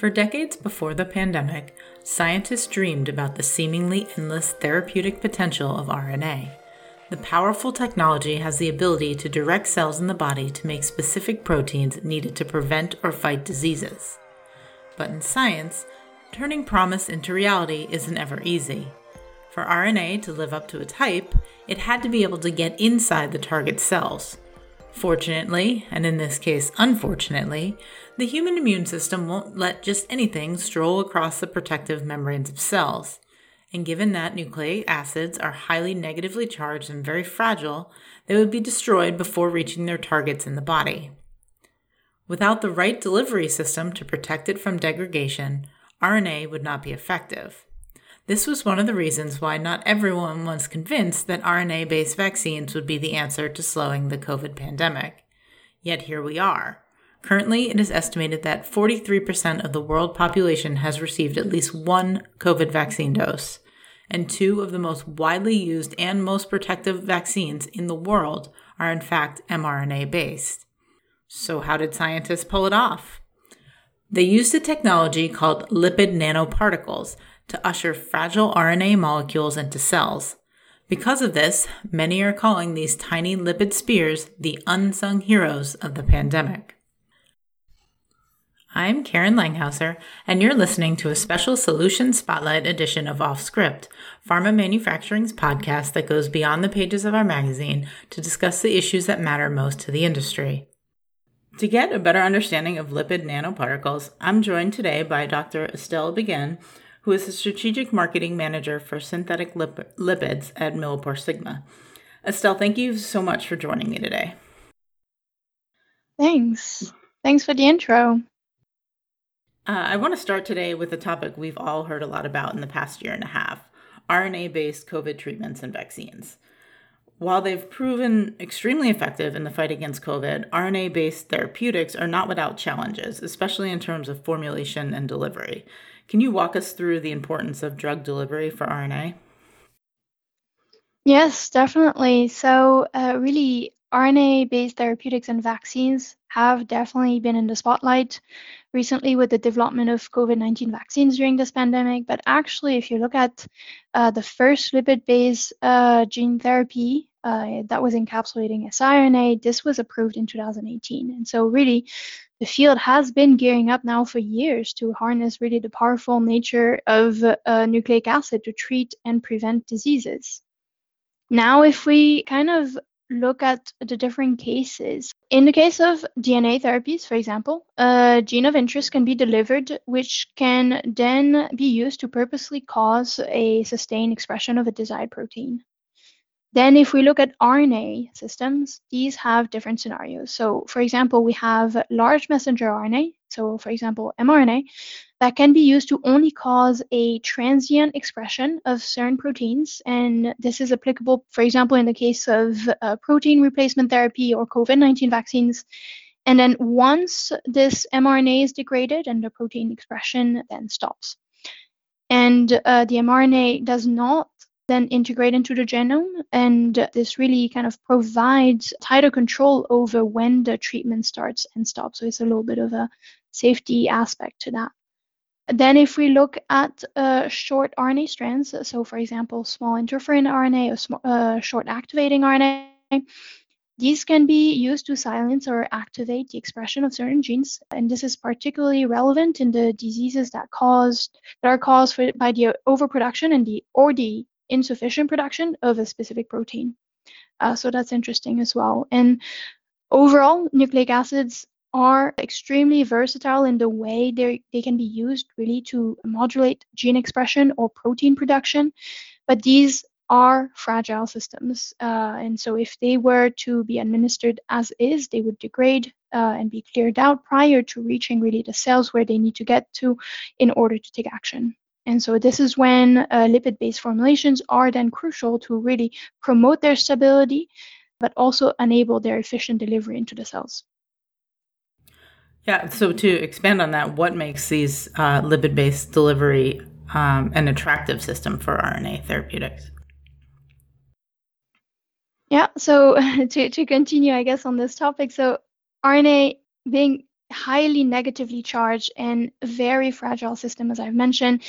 For decades before the pandemic, scientists dreamed about the seemingly endless therapeutic potential of RNA. The powerful technology has the ability to direct cells in the body to make specific proteins needed to prevent or fight diseases. But in science, turning promise into reality isn't ever easy. For RNA to live up to its hype, it had to be able to get inside the target cells. Fortunately, and in this case unfortunately, the human immune system won't let just anything stroll across the protective membranes of cells. And given that nucleic acids are highly negatively charged and very fragile, they would be destroyed before reaching their targets in the body. Without the right delivery system to protect it from degradation, RNA would not be effective. This was one of the reasons why not everyone was convinced that RNA based vaccines would be the answer to slowing the COVID pandemic. Yet here we are. Currently, it is estimated that 43% of the world population has received at least one COVID vaccine dose, and two of the most widely used and most protective vaccines in the world are in fact mRNA based. So, how did scientists pull it off? They used a technology called lipid nanoparticles to usher fragile RNA molecules into cells. Because of this, many are calling these tiny lipid spears the unsung heroes of the pandemic. I'm Karen Langhauser, and you're listening to a special Solution Spotlight edition of Off Script, pharma manufacturing's podcast that goes beyond the pages of our magazine to discuss the issues that matter most to the industry. To get a better understanding of lipid nanoparticles, I'm joined today by Dr. Estelle Begin, who is the Strategic Marketing Manager for Synthetic Lip- Lipids at MilliporeSigma. Estelle, thank you so much for joining me today. Thanks. Thanks for the intro. Uh, I want to start today with a topic we've all heard a lot about in the past year and a half RNA based COVID treatments and vaccines. While they've proven extremely effective in the fight against COVID, RNA based therapeutics are not without challenges, especially in terms of formulation and delivery. Can you walk us through the importance of drug delivery for RNA? Yes, definitely. So, uh, really, RNA based therapeutics and vaccines have definitely been in the spotlight recently with the development of COVID 19 vaccines during this pandemic. But actually, if you look at uh, the first lipid based uh, gene therapy uh, that was encapsulating siRNA. This was approved in 2018. And so, really, the field has been gearing up now for years to harness really the powerful nature of uh, nucleic acid to treat and prevent diseases. Now, if we kind of look at the different cases. In the case of DNA therapies, for example, a gene of interest can be delivered, which can then be used to purposely cause a sustained expression of a desired protein. Then if we look at RNA systems, these have different scenarios. So for example, we have large messenger RNA, so for example, mRNA, that can be used to only cause a transient expression of certain proteins. And this is applicable, for example, in the case of uh, protein replacement therapy or COVID 19 vaccines. And then once this mRNA is degraded and the protein expression then stops. And uh, the mRNA does not then integrate into the genome. And this really kind of provides tighter control over when the treatment starts and stops. So it's a little bit of a safety aspect to that. Then, if we look at uh, short RNA strands, so for example, small interferon RNA or sm- uh, short activating RNA, these can be used to silence or activate the expression of certain genes, and this is particularly relevant in the diseases that caused that are caused for, by the overproduction and the or the insufficient production of a specific protein. Uh, so that's interesting as well. And overall, nucleic acids are extremely versatile in the way they they can be used really to modulate gene expression or protein production. But these are fragile systems. Uh, and so if they were to be administered as is, they would degrade uh, and be cleared out prior to reaching really the cells where they need to get to in order to take action. And so this is when uh, lipid-based formulations are then crucial to really promote their stability, but also enable their efficient delivery into the cells. Yeah, so to expand on that, what makes these uh, lipid based delivery um, an attractive system for RNA therapeutics? Yeah, so to, to continue, I guess, on this topic, so RNA being highly negatively charged and very fragile system, as I've mentioned.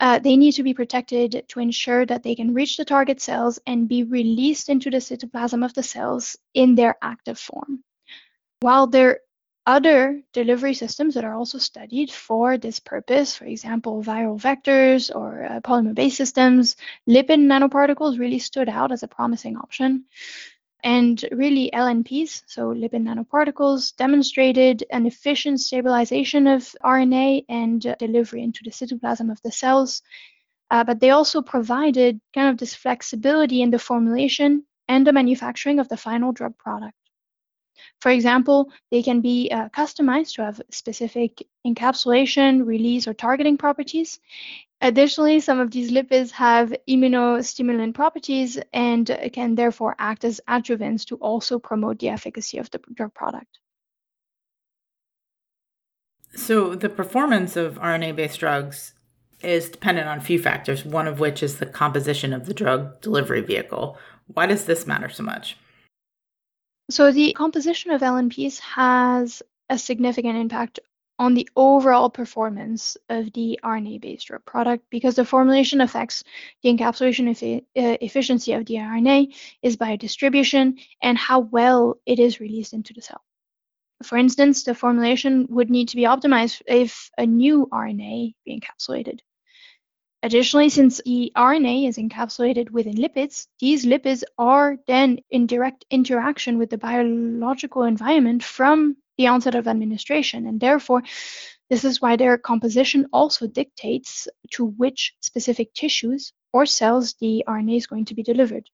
Uh, they need to be protected to ensure that they can reach the target cells and be released into the cytoplasm of the cells in their active form. While there are other delivery systems that are also studied for this purpose, for example, viral vectors or uh, polymer based systems, lipid nanoparticles really stood out as a promising option. And really, LNPs, so lipid nanoparticles, demonstrated an efficient stabilization of RNA and uh, delivery into the cytoplasm of the cells. Uh, but they also provided kind of this flexibility in the formulation and the manufacturing of the final drug product. For example, they can be uh, customized to have specific encapsulation, release, or targeting properties. Additionally, some of these lipids have immunostimulant properties and can therefore act as adjuvants to also promote the efficacy of the drug product. So, the performance of RNA based drugs is dependent on a few factors, one of which is the composition of the drug delivery vehicle. Why does this matter so much? So the composition of LNPs has a significant impact on the overall performance of the RNA-based drug product because the formulation affects the encapsulation uh, efficiency of the RNA, its biodistribution, and how well it is released into the cell. For instance, the formulation would need to be optimized if a new RNA be encapsulated. Additionally, since the RNA is encapsulated within lipids, these lipids are then in direct interaction with the biological environment from the onset of administration, and therefore, this is why their composition also dictates to which specific tissues or cells the RNA is going to be delivered.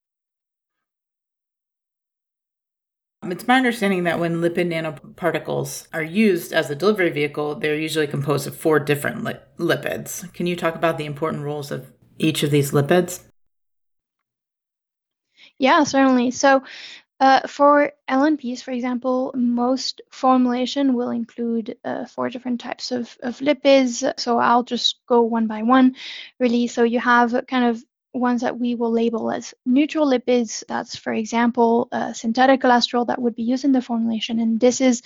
Um, it's my understanding that when lipid nanoparticles are used as a delivery vehicle, they're usually composed of four different li- lipids. Can you talk about the important roles of each of these lipids? Yeah, certainly. So, uh, for LNPs, for example, most formulation will include uh, four different types of, of lipids. So I'll just go one by one, really. So you have kind of ones that we will label as neutral lipids. That's, for example, synthetic cholesterol that would be used in the formulation. And this is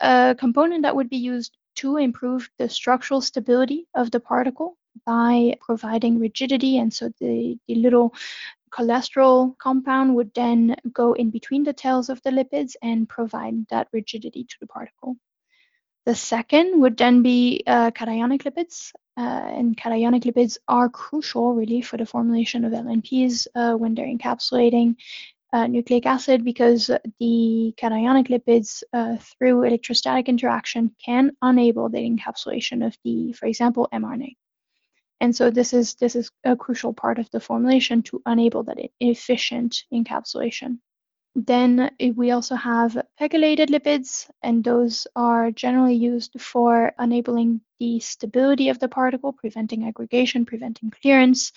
a component that would be used to improve the structural stability of the particle by providing rigidity. And so the, the little cholesterol compound would then go in between the tails of the lipids and provide that rigidity to the particle. The second would then be uh, cationic lipids, uh, and cationic lipids are crucial really for the formulation of LNPs uh, when they're encapsulating uh, nucleic acid because the cationic lipids uh, through electrostatic interaction can enable the encapsulation of the, for example, mRNA. And so this is this is a crucial part of the formulation to enable that efficient encapsulation. Then we also have pegylated lipids, and those are generally used for enabling the stability of the particle, preventing aggregation, preventing clearance.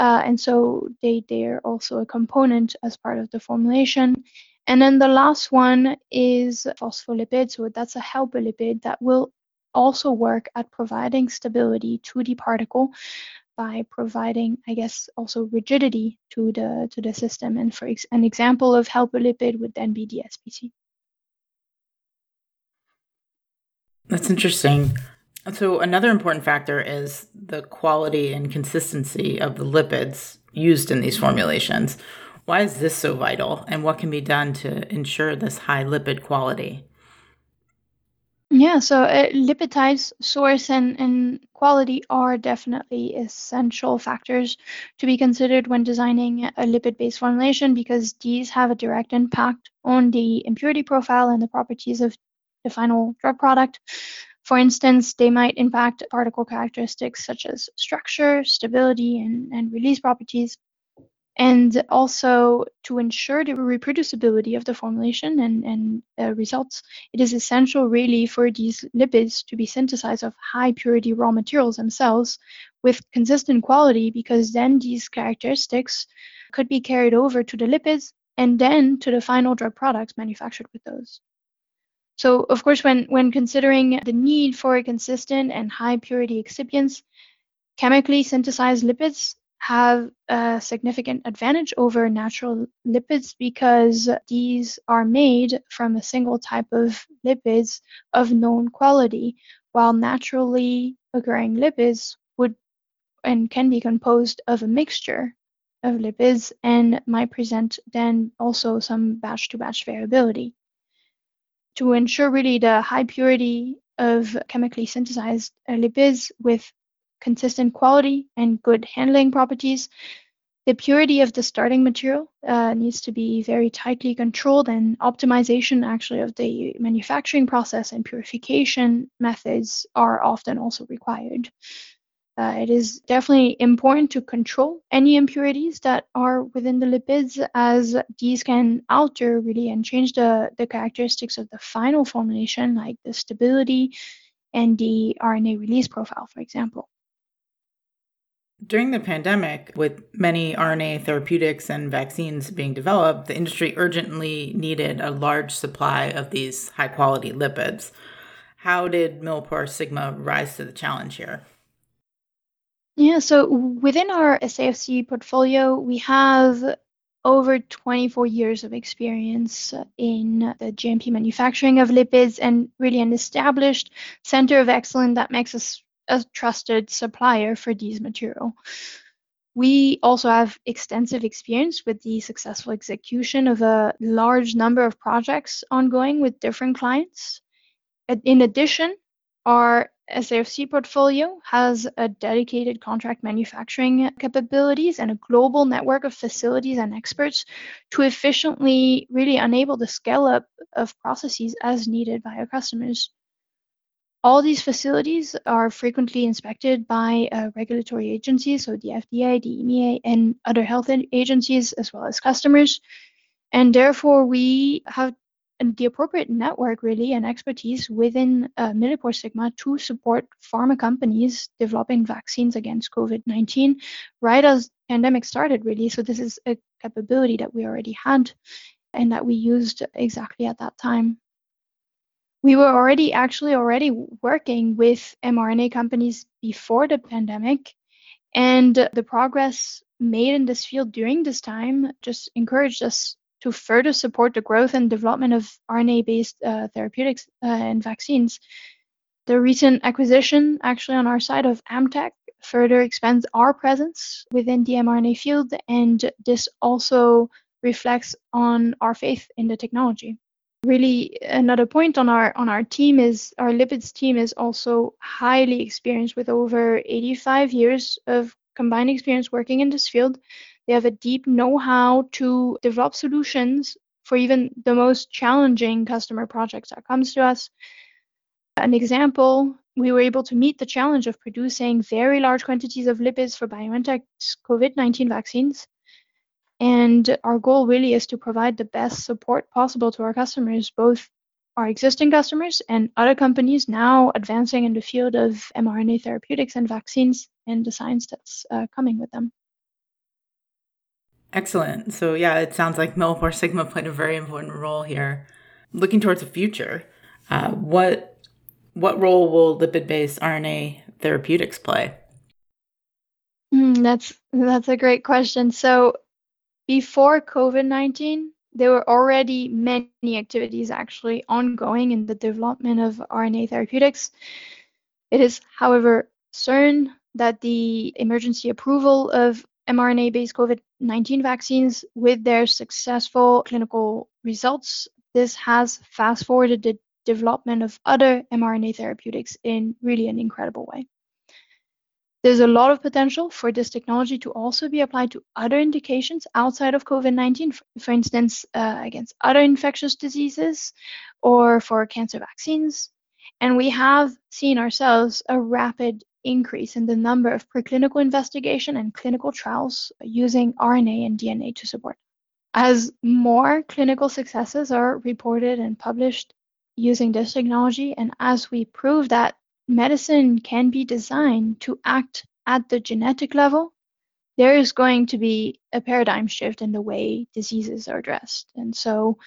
Uh, and so they, they are also a component as part of the formulation. And then the last one is phospholipid. So that's a helper lipid that will also work at providing stability to the particle by providing, I guess, also rigidity to the to the system. And for ex- an example of helper lipid would then be the SPC. That's interesting. So another important factor is the quality and consistency of the lipids used in these formulations. Why is this so vital, and what can be done to ensure this high lipid quality? Yeah, so uh, lipid source, and, and quality are definitely essential factors to be considered when designing a lipid based formulation because these have a direct impact on the impurity profile and the properties of the final drug product. For instance, they might impact particle characteristics such as structure, stability, and, and release properties and also to ensure the reproducibility of the formulation and, and uh, results, it is essential really for these lipids to be synthesized of high purity raw materials themselves with consistent quality because then these characteristics could be carried over to the lipids and then to the final drug products manufactured with those. So, of course, when, when considering the need for a consistent and high purity excipients, chemically synthesized lipids have a significant advantage over natural lipids because these are made from a single type of lipids of known quality, while naturally occurring lipids would and can be composed of a mixture of lipids and might present then also some batch to batch variability. To ensure really the high purity of chemically synthesized lipids with consistent quality and good handling properties. The purity of the starting material uh, needs to be very tightly controlled, and optimization actually of the manufacturing process and purification methods are often also required. Uh, it is definitely important to control any impurities that are within the lipids, as these can alter really and change the, the characteristics of the final formulation, like the stability and the RNA release profile, for example. During the pandemic, with many RNA therapeutics and vaccines being developed, the industry urgently needed a large supply of these high quality lipids. How did Millipore Sigma rise to the challenge here? Yeah, so within our SAFC portfolio, we have over 24 years of experience in the GMP manufacturing of lipids and really an established center of excellence that makes us a trusted supplier for these material. We also have extensive experience with the successful execution of a large number of projects ongoing with different clients. In addition, our SAFC portfolio has a dedicated contract manufacturing capabilities and a global network of facilities and experts to efficiently really enable the scale up of processes as needed by our customers. All these facilities are frequently inspected by uh, regulatory agencies, so the FDA, the EMA, and other health agencies, as well as customers. And therefore, we have the appropriate network, really, and expertise within uh, Millipore Sigma to support pharma companies developing vaccines against COVID 19 right as the pandemic started, really. So, this is a capability that we already had and that we used exactly at that time we were already actually already working with mRNA companies before the pandemic, and the progress made in this field during this time just encouraged us to further support the growth and development of RNA-based uh, therapeutics uh, and vaccines. The recent acquisition, actually on our side of Amtech, further expands our presence within the mRNA field, and this also reflects on our faith in the technology really another point on our on our team is our lipids team is also highly experienced with over 85 years of combined experience working in this field. They have a deep know-how to develop solutions for even the most challenging customer projects that comes to us. An example we were able to meet the challenge of producing very large quantities of lipids for BioNTech's COVID-19 vaccines and our goal really is to provide the best support possible to our customers, both our existing customers and other companies now advancing in the field of mRNA therapeutics and vaccines and the science that's uh, coming with them. Excellent. So, yeah, it sounds like Millipore Sigma played a very important role here. Looking towards the future, uh, what what role will lipid-based RNA therapeutics play? Mm, that's that's a great question. So, before COVID-19, there were already many activities actually ongoing in the development of RNA therapeutics. It is, however, certain that the emergency approval of mRNA-based COVID-19 vaccines with their successful clinical results, this has fast-forwarded the development of other mRNA therapeutics in really an incredible way. There's a lot of potential for this technology to also be applied to other indications outside of COVID 19, for instance, uh, against other infectious diseases or for cancer vaccines. And we have seen ourselves a rapid increase in the number of preclinical investigation and clinical trials using RNA and DNA to support. As more clinical successes are reported and published using this technology, and as we prove that medicine can be designed to act at the genetic level, there is going to be a paradigm shift in the way diseases are addressed. And so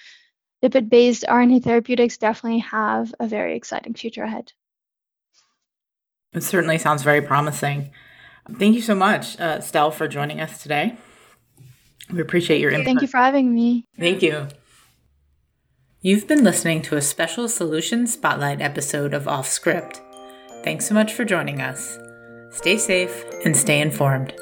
lipid based RNA therapeutics definitely have a very exciting future ahead. It certainly sounds very promising. Thank you so much, uh, Stell, for joining us today. We appreciate your input. Thank you for having me. Thank you. You've been listening to a special Solution Spotlight episode of Off Script. Thanks so much for joining us. Stay safe and stay informed.